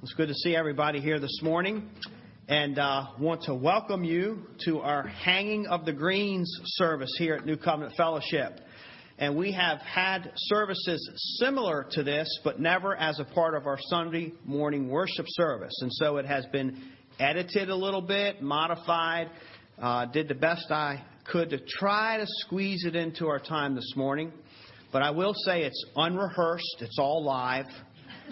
It's good to see everybody here this morning and uh, want to welcome you to our Hanging of the Greens service here at New Covenant Fellowship. And we have had services similar to this, but never as a part of our Sunday morning worship service. And so it has been edited a little bit, modified, uh, did the best I could to try to squeeze it into our time this morning. But I will say it's unrehearsed, it's all live.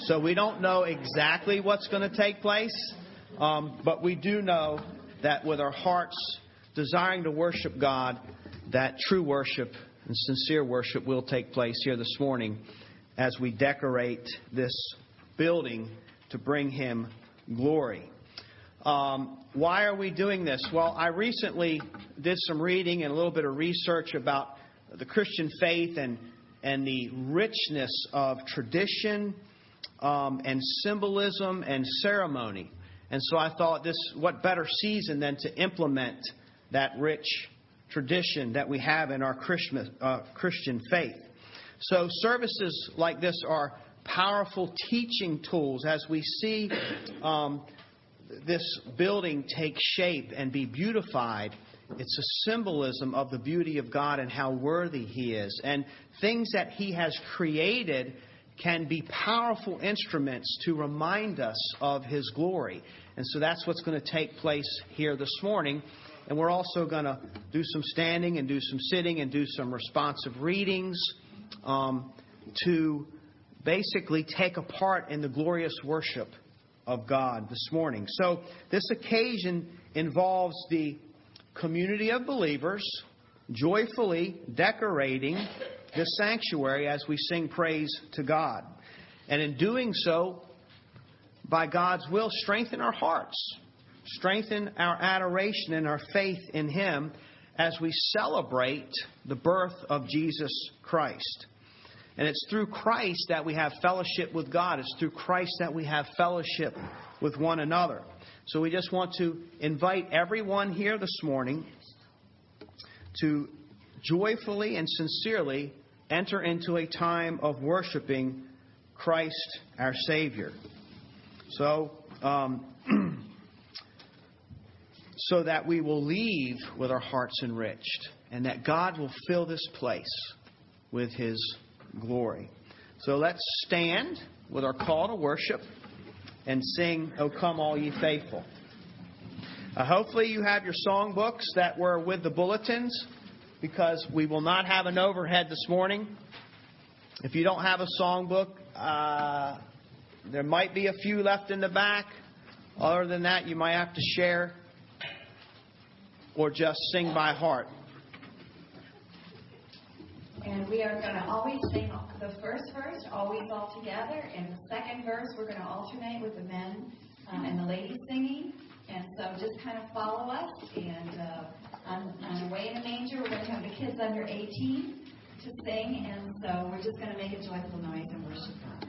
So we don't know exactly what's going to take place, um, but we do know that with our hearts desiring to worship God, that true worship and sincere worship will take place here this morning as we decorate this building to bring Him glory. Um, why are we doing this? Well, I recently did some reading and a little bit of research about the Christian faith and, and the richness of tradition um, and symbolism and ceremony. And so I thought this, what better season than to implement that rich tradition that we have in our Christian, uh, Christian faith. So services like this are powerful teaching tools as we see um, this building take shape and be beautified. It's a symbolism of the beauty of God and how worthy He is. And things that He has created can be powerful instruments to remind us of His glory. And so that's what's going to take place here this morning. And we're also going to do some standing and do some sitting and do some responsive readings um, to basically take a part in the glorious worship of God this morning. So this occasion involves the community of believers joyfully decorating this sanctuary as we sing praise to God. And in doing so, by God's will, strengthen our hearts, strengthen our adoration and our faith in Him as we celebrate the birth of Jesus Christ. And it's through Christ that we have fellowship with God. It's through Christ that we have fellowship with one another. So we just want to invite everyone here this morning to joyfully and sincerely enter into a time of worshiping Christ our Savior. So, um, so that we will leave with our hearts enriched, and that God will fill this place with His glory. So let's stand with our call to worship and sing, O come all ye faithful. Uh, hopefully you have your songbooks that were with the bulletins because we will not have an overhead this morning. If you don't have a songbook, uh, there might be a few left in the back. Other than that, you might have to share or just sing by heart. And we are going to always sing the first verse, always all together, and the second verse we're going to alternate with the men um, and the ladies singing. And so just kind of follow us. And uh, on, on Way in the Manger. We're going to have the kids under 18 to sing, and so we're just going to make a joyful noise and worship God.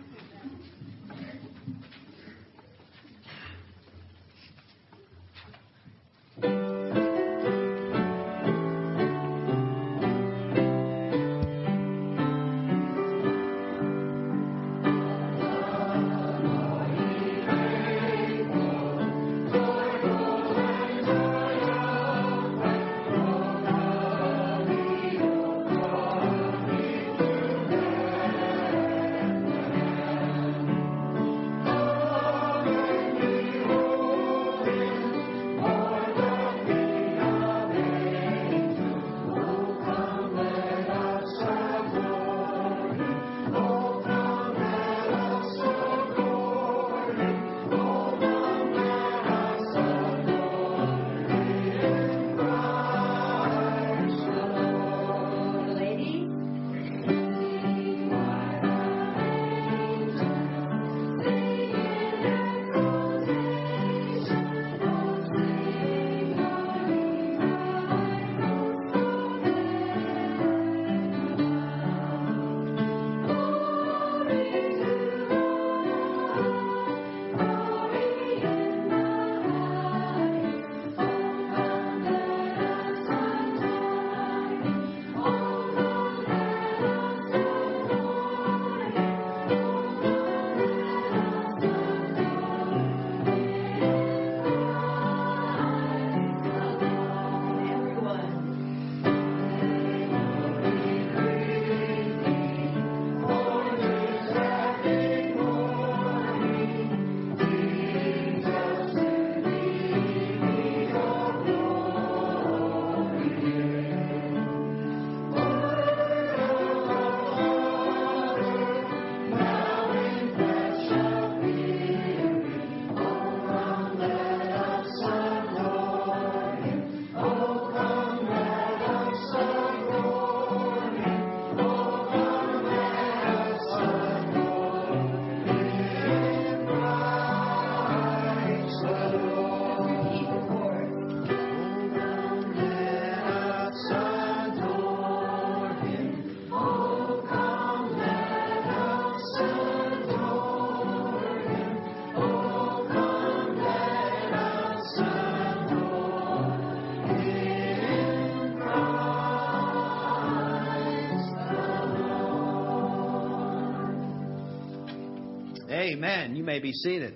May be seated.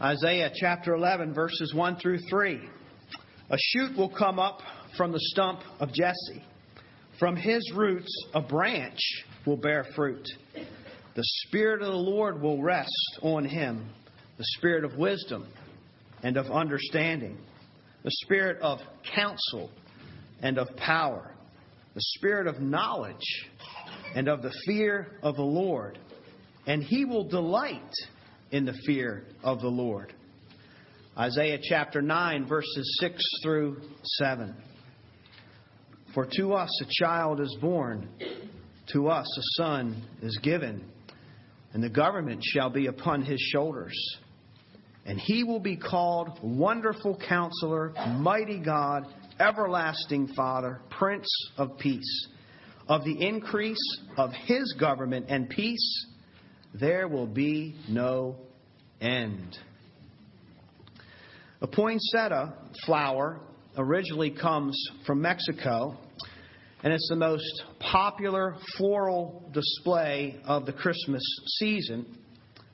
Isaiah chapter 11, verses 1 through 3. A shoot will come up from the stump of Jesse. From his roots, a branch will bear fruit. The Spirit of the Lord will rest on him the Spirit of wisdom and of understanding, the Spirit of counsel and of power, the Spirit of knowledge and of the fear of the Lord. And he will delight in the fear of the Lord. Isaiah chapter 9, verses 6 through 7. For to us a child is born, to us a son is given, and the government shall be upon his shoulders. And he will be called Wonderful Counselor, Mighty God, Everlasting Father, Prince of Peace. Of the increase of his government and peace, there will be no end. The poinsettia flower originally comes from Mexico, and it's the most popular floral display of the Christmas season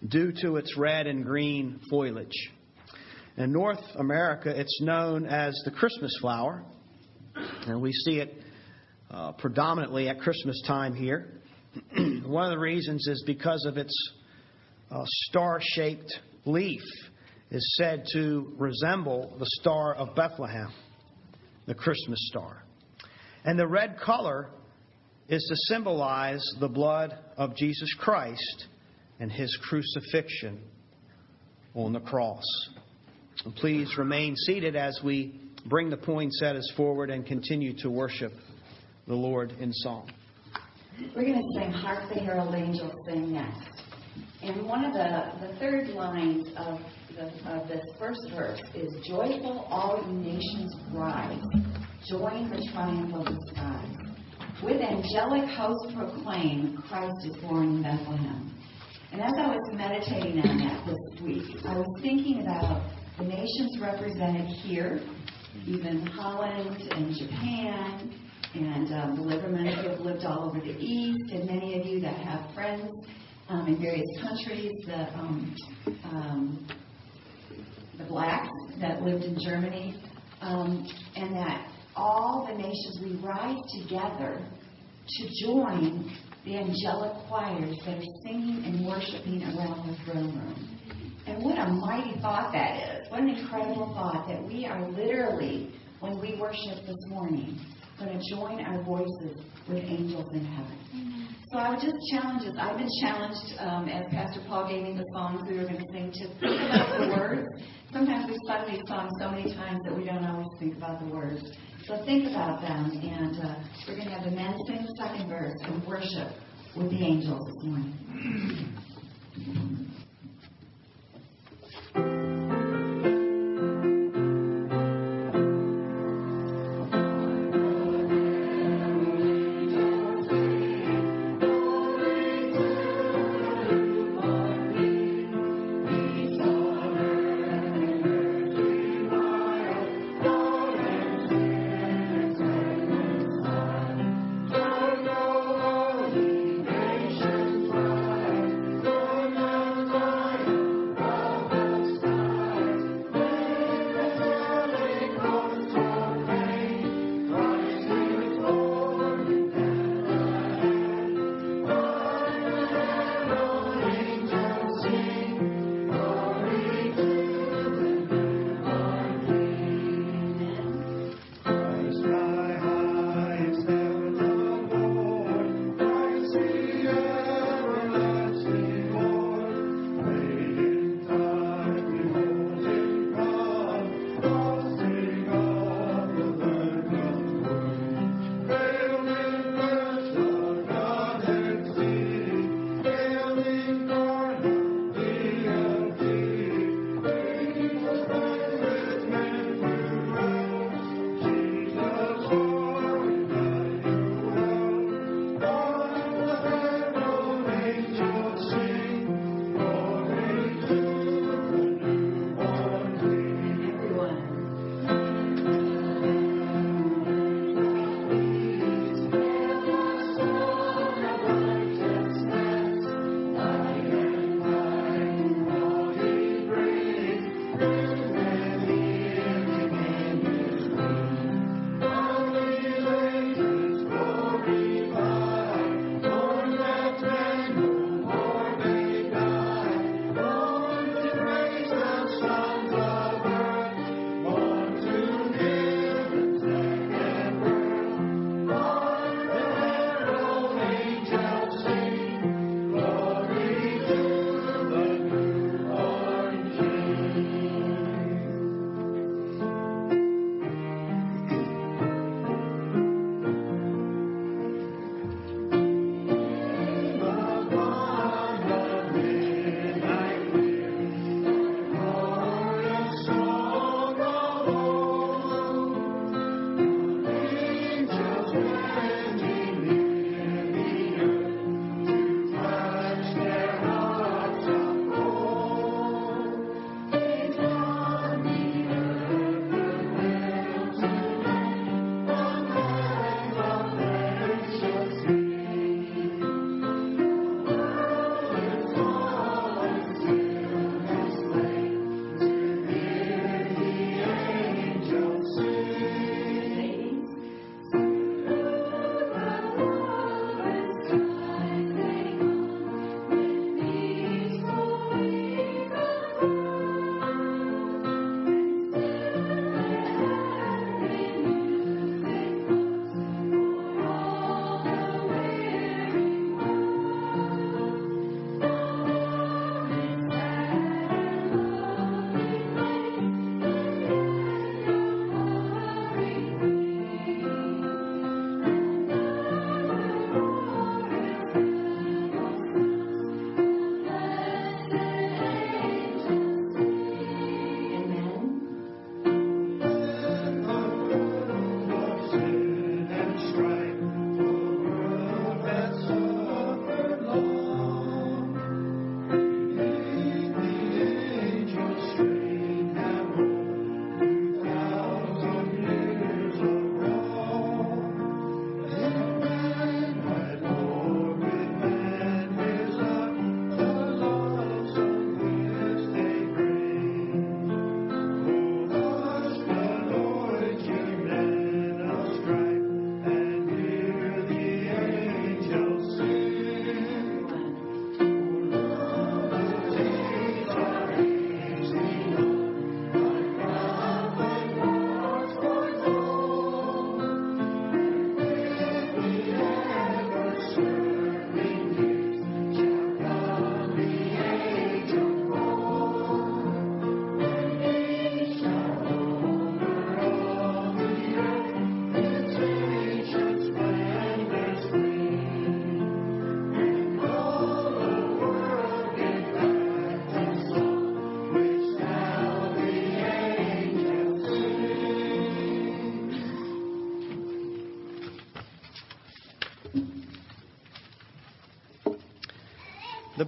due to its red and green foliage. In North America, it's known as the Christmas flower, and we see it uh, predominantly at Christmas time here. One of the reasons is because of its uh, star shaped leaf is said to resemble the Star of Bethlehem, the Christmas star. And the red color is to symbolize the blood of Jesus Christ and his crucifixion on the cross. Please remain seated as we bring the poinsettias forward and continue to worship the Lord in song. We're going to sing Hark the Herald Angels Sing next. And one of the, the third lines of, the, of this first verse is Joyful, all you nations rise, join the triumph of the skies. With angelic hosts proclaim, Christ is born in Bethlehem. And as I was meditating on that this week, I was thinking about the nations represented here, even Holland and Japan, and um, the Livermen who have lived all over the East, and many of you that have friends um, in various countries, the, um, um, the blacks that lived in Germany, um, and that all the nations, we rise together to join the angelic choirs that are singing and worshiping around the throne room. And what a mighty thought that is. What an incredible thought that we are literally, when we worship this morning, going to join our voices with angels in heaven. So I would just challenge us. I've been challenged, um, as Pastor Paul gave me the songs we were going to sing, to think about the words. Sometimes we've sung these songs so many times that we don't always think about the words. So think about them, and uh, we're going to have the men sing the second verse and worship with the angels this morning.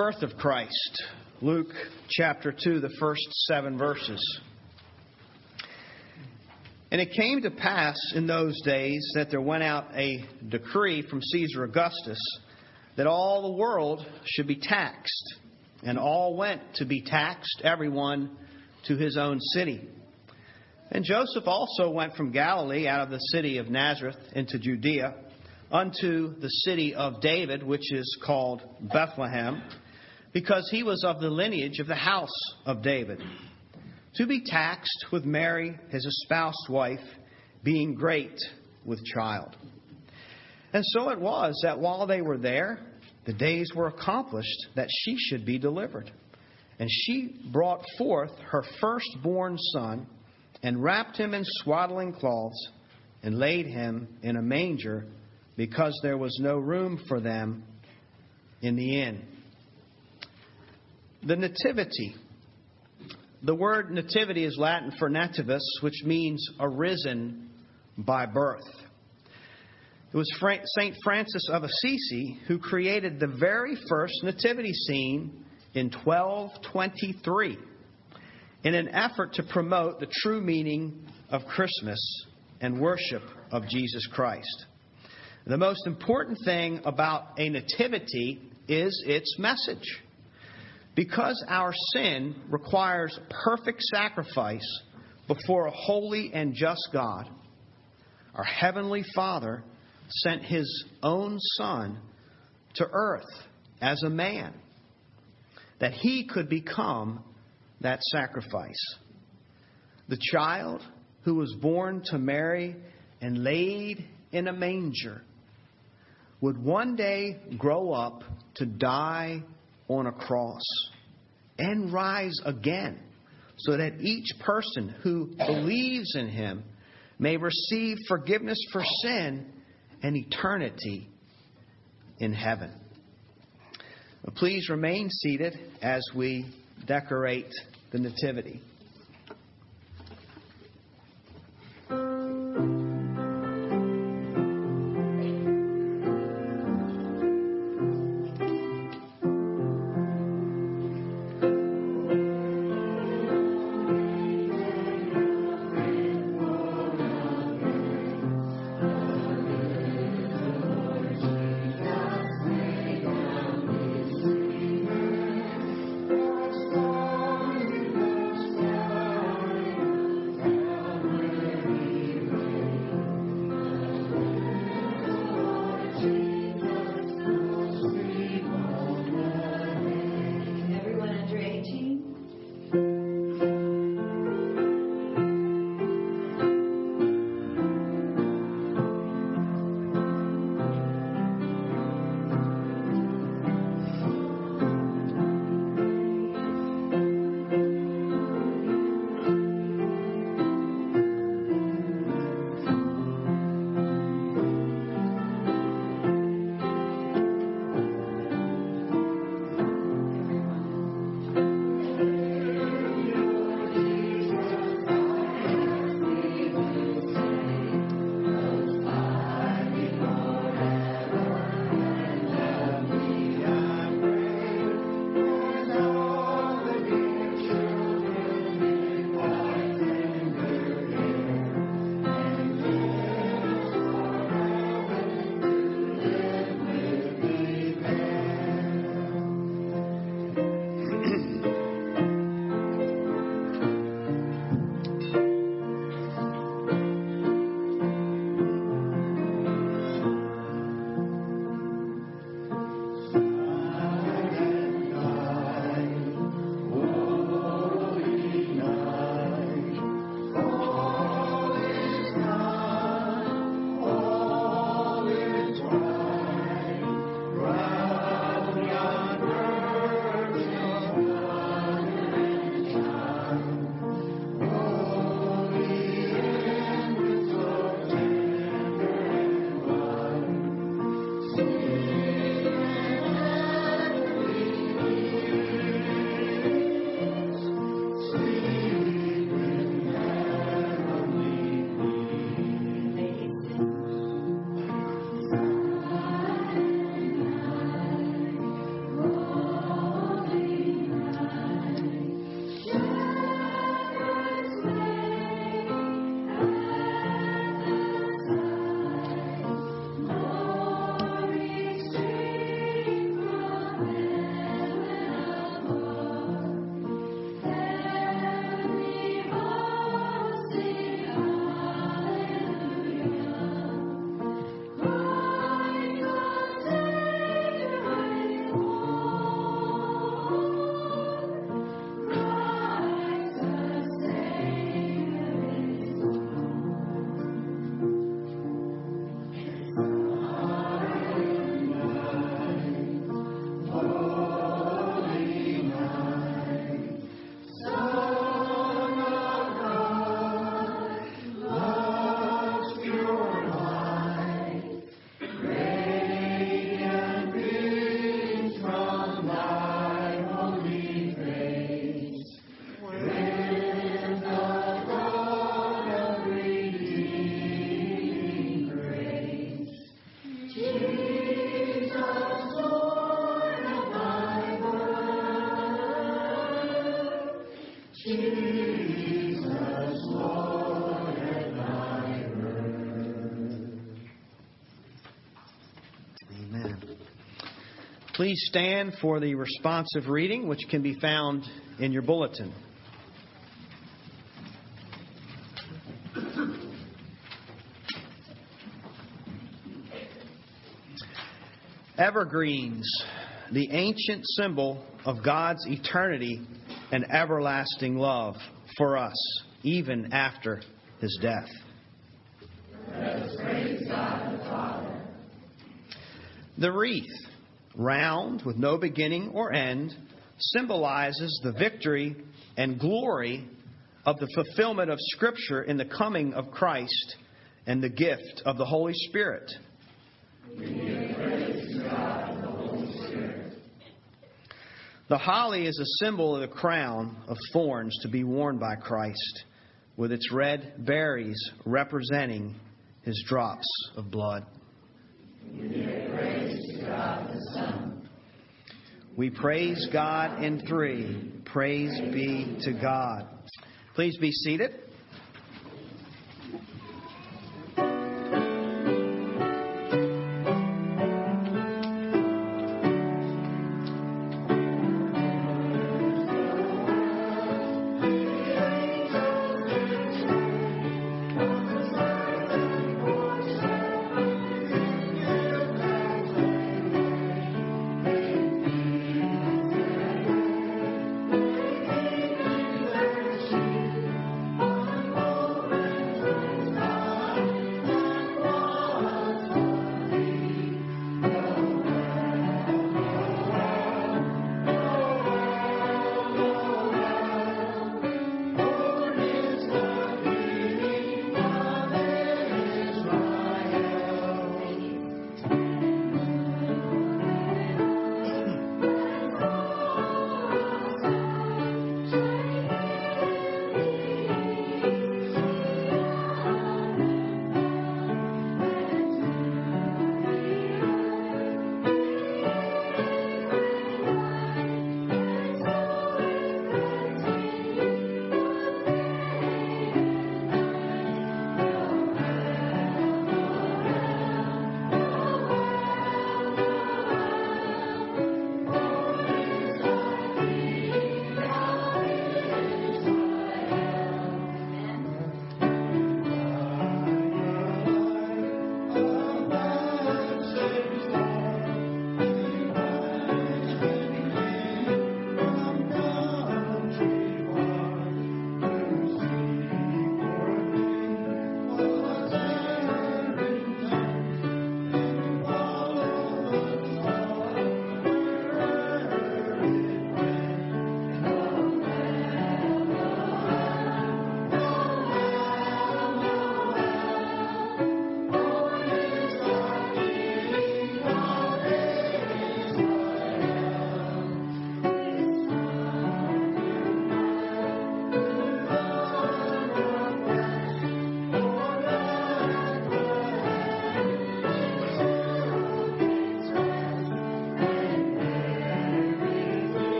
birth of Christ. Luke chapter 2, the first seven verses. And it came to pass in those days that there went out a decree from Caesar Augustus that all the world should be taxed. And all went to be taxed, everyone to his own city. And Joseph also went from Galilee out of the city of Nazareth into Judea unto the city of David, which is called Bethlehem because he was of the lineage of the house of David, to be taxed with Mary, his espoused wife, being great with child. And so it was that while they were there, the days were accomplished that she should be delivered. And she brought forth her firstborn son, and wrapped him in swaddling cloths, and laid him in a manger, because there was no room for them in the inn the Nativity. The word nativity is Latin for nativus, which means arisen by birth. It was St. Francis of Assisi who created the very first nativity scene in 1223 in an effort to promote the true meaning of Christmas and worship of Jesus Christ. The most important thing about a nativity is its message. Because our sin requires perfect sacrifice before a holy and just God, our Heavenly Father sent His own Son to earth as a man that He could become that sacrifice. The child who was born to Mary and laid in a manger would one day grow up to die on a cross and rise again so that each person who believes in him may receive forgiveness for sin and eternity in heaven. Please remain seated as we decorate the Nativity. Please stand for the responsive reading, which can be found in your bulletin. Evergreens, the ancient symbol of God's eternity and everlasting love for us, even after his death. The wreath, round with no beginning or end, symbolizes the victory and glory of the fulfillment of Scripture in the coming of Christ and the gift of the Holy Spirit. The holly is a symbol of the crown of thorns to be worn by Christ, with its red berries representing his drops of blood. We praise God in three. Praise be to God. Please be seated.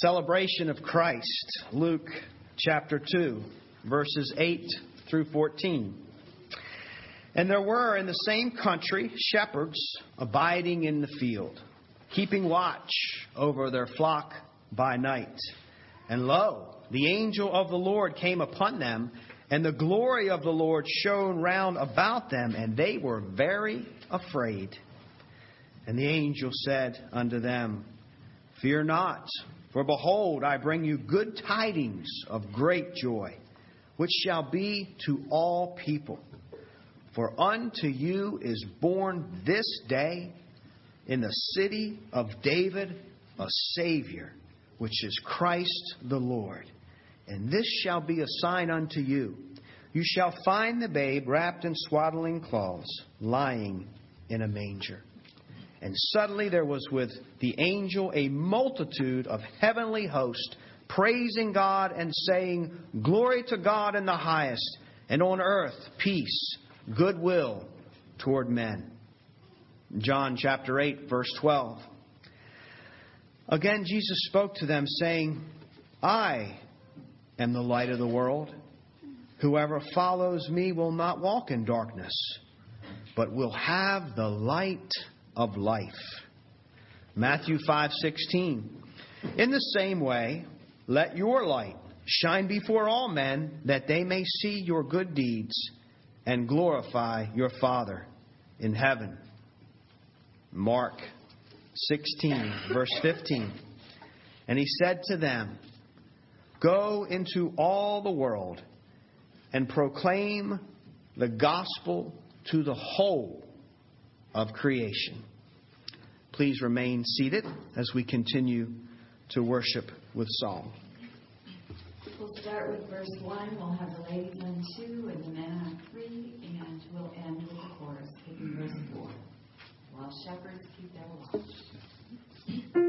Celebration of Christ, Luke chapter 2, verses 8 through 14. And there were in the same country shepherds abiding in the field, keeping watch over their flock by night. And lo, the angel of the Lord came upon them, and the glory of the Lord shone round about them, and they were very afraid. And the angel said unto them, Fear not. For behold, I bring you good tidings of great joy, which shall be to all people. For unto you is born this day in the city of David a Savior, which is Christ the Lord. And this shall be a sign unto you. You shall find the babe wrapped in swaddling cloths, lying in a manger. And suddenly there was with the angel a multitude of heavenly hosts, praising God and saying, Glory to God in the highest, and on earth peace, goodwill toward men. John chapter 8, verse 12. Again, Jesus spoke to them, saying, I am the light of the world. Whoever follows me will not walk in darkness, but will have the light of life. Matthew 5:16 In the same way, let your light shine before all men that they may see your good deeds and glorify your Father in heaven. Mark 16 verse 15 And he said to them, Go into all the world and proclaim the gospel to the whole of creation. Please remain seated as we continue to worship with song. We'll start with verse 1. We'll have the ladies on 2 and the men on 3, and we'll end with the chorus in verse 4. While shepherds keep their watch.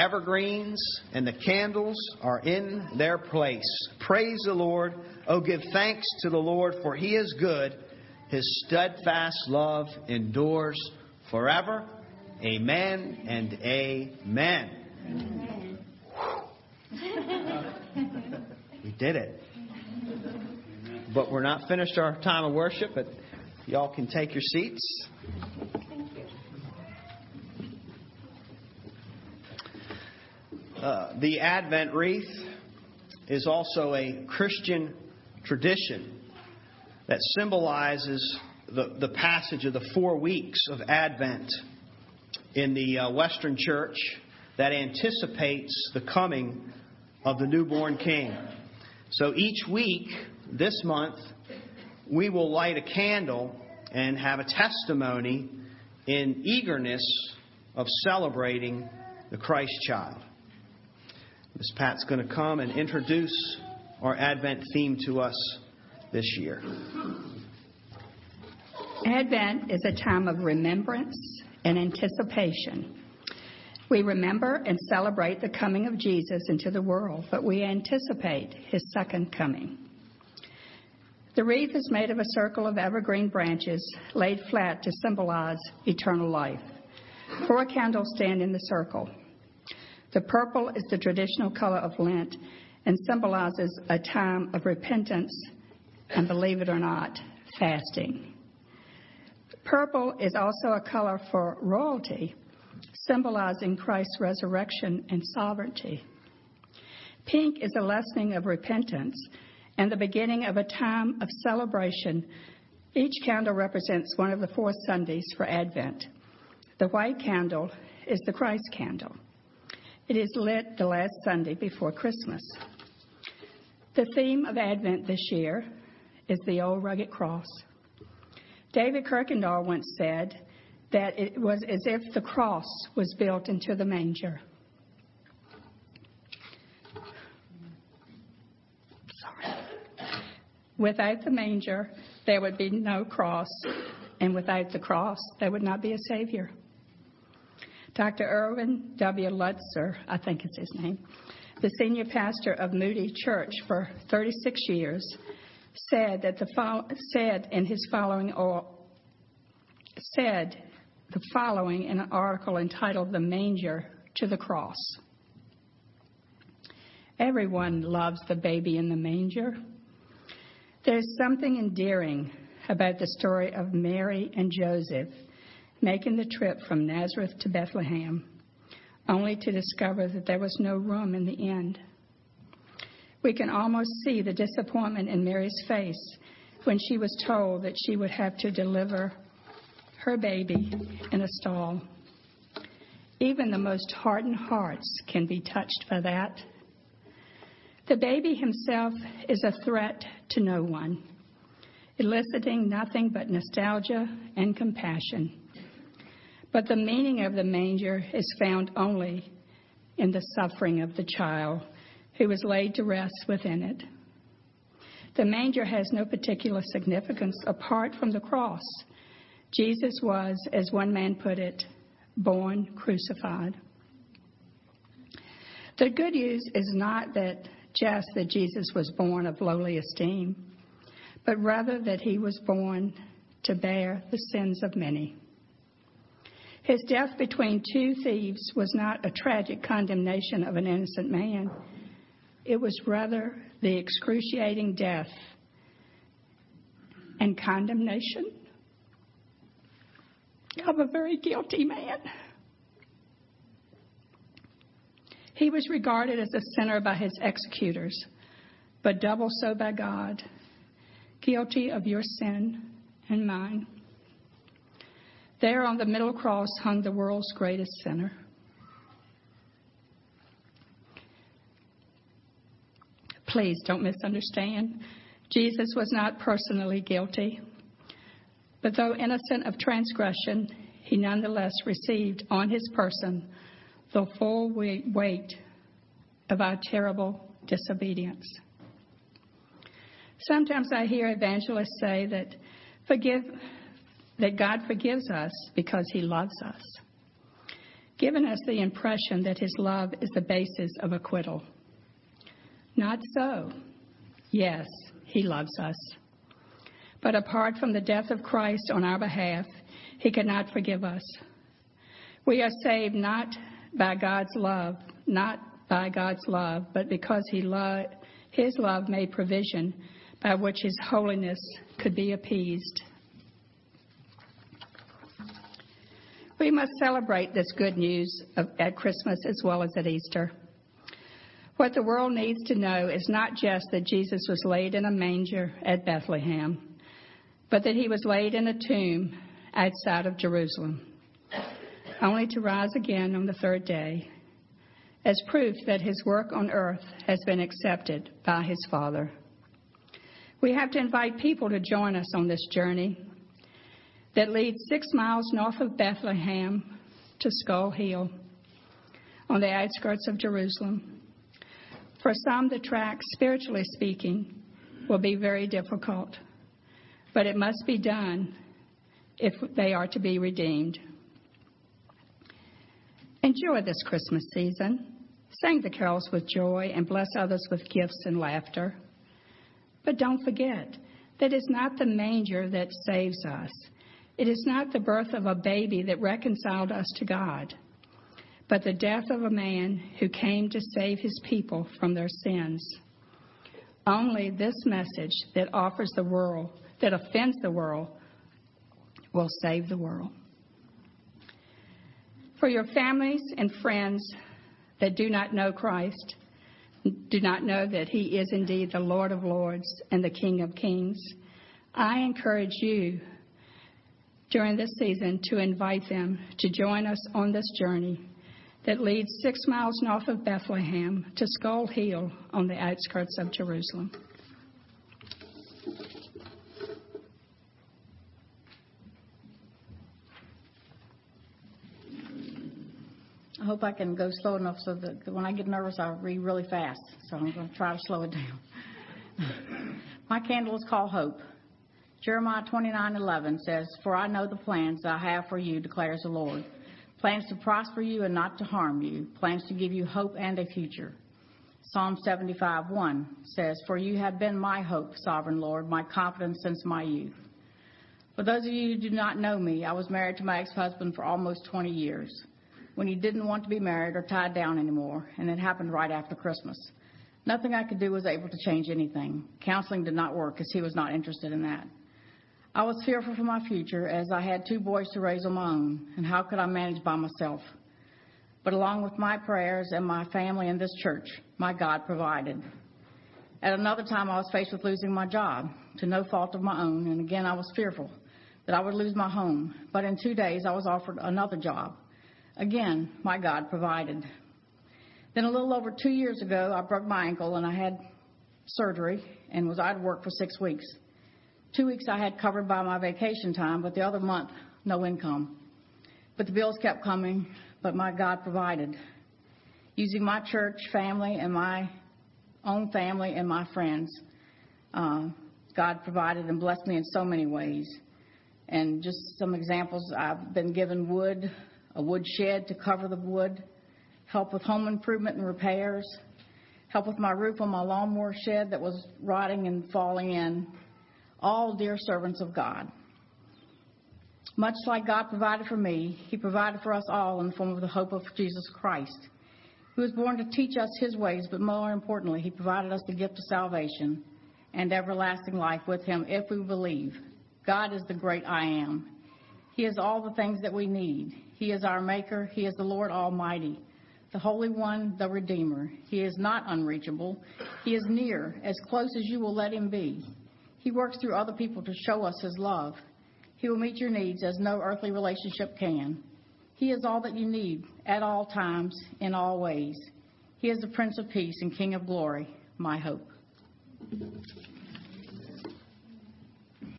Evergreens and the candles are in their place. Praise the Lord. Oh, give thanks to the Lord, for he is good. His steadfast love endures forever. Amen and amen. amen. we did it. But we're not finished our time of worship, but y'all can take your seats. Uh, the Advent wreath is also a Christian tradition that symbolizes the, the passage of the four weeks of Advent in the uh, Western Church that anticipates the coming of the newborn King. So each week, this month, we will light a candle and have a testimony in eagerness of celebrating the Christ child. Miss Pat's going to come and introduce our Advent theme to us this year. Advent is a time of remembrance and anticipation. We remember and celebrate the coming of Jesus into the world, but we anticipate his second coming. The wreath is made of a circle of evergreen branches laid flat to symbolize eternal life. Four candles stand in the circle. The purple is the traditional color of Lent and symbolizes a time of repentance and, believe it or not, fasting. Purple is also a color for royalty, symbolizing Christ's resurrection and sovereignty. Pink is a lessening of repentance and the beginning of a time of celebration. Each candle represents one of the four Sundays for Advent. The white candle is the Christ candle. It is lit the last Sunday before Christmas. The theme of Advent this year is the old rugged cross. David Kirkendall once said that it was as if the cross was built into the manger. Sorry. Without the manger, there would be no cross, and without the cross, there would not be a Savior. Dr. Erwin W. Lutzer, I think is his name, the senior pastor of Moody Church for 36 years, said that the said in his following or said the following in an article entitled "The Manger to the Cross." Everyone loves the baby in the manger. There's something endearing about the story of Mary and Joseph making the trip from Nazareth to Bethlehem, only to discover that there was no room in the inn. We can almost see the disappointment in Mary's face when she was told that she would have to deliver her baby in a stall. Even the most hardened hearts can be touched by that. The baby himself is a threat to no one, eliciting nothing but nostalgia and compassion. But the meaning of the manger is found only in the suffering of the child who was laid to rest within it. The manger has no particular significance apart from the cross. Jesus was, as one man put it, born crucified. The good news is not that just that Jesus was born of lowly esteem, but rather that he was born to bear the sins of many. His death between two thieves was not a tragic condemnation of an innocent man. It was rather the excruciating death and condemnation of a very guilty man. He was regarded as a sinner by his executors, but double so by God, guilty of your sin and mine. There on the middle cross hung the world's greatest sinner. Please don't misunderstand. Jesus was not personally guilty, but though innocent of transgression, he nonetheless received on his person the full weight of our terrible disobedience. Sometimes I hear evangelists say that forgive, that God forgives us because He loves us. given us the impression that his love is the basis of acquittal. Not so. Yes, he loves us. But apart from the death of Christ on our behalf, he could not forgive us. We are saved not by God's love, not by God's love, but because he lo- his love made provision by which his holiness could be appeased. We must celebrate this good news of, at Christmas as well as at Easter. What the world needs to know is not just that Jesus was laid in a manger at Bethlehem, but that he was laid in a tomb outside of Jerusalem, only to rise again on the third day, as proof that his work on earth has been accepted by his Father. We have to invite people to join us on this journey that leads six miles north of Bethlehem to Skull Hill on the outskirts of Jerusalem. For some, the track, spiritually speaking, will be very difficult, but it must be done if they are to be redeemed. Enjoy this Christmas season. Sing the carols with joy and bless others with gifts and laughter. But don't forget that it's not the manger that saves us. It is not the birth of a baby that reconciled us to God but the death of a man who came to save his people from their sins. Only this message that offers the world, that offends the world, will save the world. For your families and friends that do not know Christ, do not know that He is indeed the Lord of Lords and the King of Kings, I encourage you during this season to invite them to join us on this journey that leads six miles north of Bethlehem to Skull Hill on the outskirts of Jerusalem. I hope I can go slow enough so that when I get nervous, I read really fast. So I'm going to try to slow it down. My candle is called Hope. Jeremiah 29:11 says, "For I know the plans I have for you," declares the Lord plans to prosper you and not to harm you, plans to give you hope and a future. Psalm 75:1 says, For you have been my hope, sovereign Lord, my confidence since my youth. For those of you who do not know me, I was married to my ex husband for almost 20 years when he didn't want to be married or tied down anymore, and it happened right after Christmas. Nothing I could do was able to change anything. Counseling did not work as he was not interested in that. I was fearful for my future as I had two boys to raise on my own, and how could I manage by myself? But along with my prayers and my family and this church, my God provided. At another time, I was faced with losing my job to no fault of my own, and again, I was fearful that I would lose my home. But in two days, I was offered another job. Again, my God provided. Then a little over two years ago, I broke my ankle and I had surgery and was out of work for six weeks. Two weeks I had covered by my vacation time, but the other month, no income. But the bills kept coming, but my God provided. Using my church family and my own family and my friends, uh, God provided and blessed me in so many ways. And just some examples I've been given wood, a wood shed to cover the wood, help with home improvement and repairs, help with my roof on my lawnmower shed that was rotting and falling in, all dear servants of God. Much like God provided for me, He provided for us all in the form of the hope of Jesus Christ, who was born to teach us His ways, but more importantly, He provided us the gift of salvation and everlasting life with Him if we believe. God is the great I am. He is all the things that we need. He is our Maker. He is the Lord Almighty, the Holy One, the Redeemer. He is not unreachable. He is near, as close as you will let Him be. He works through other people to show us His love. He will meet your needs as no earthly relationship can. He is all that you need at all times, in all ways. He is the Prince of Peace and King of Glory, my hope.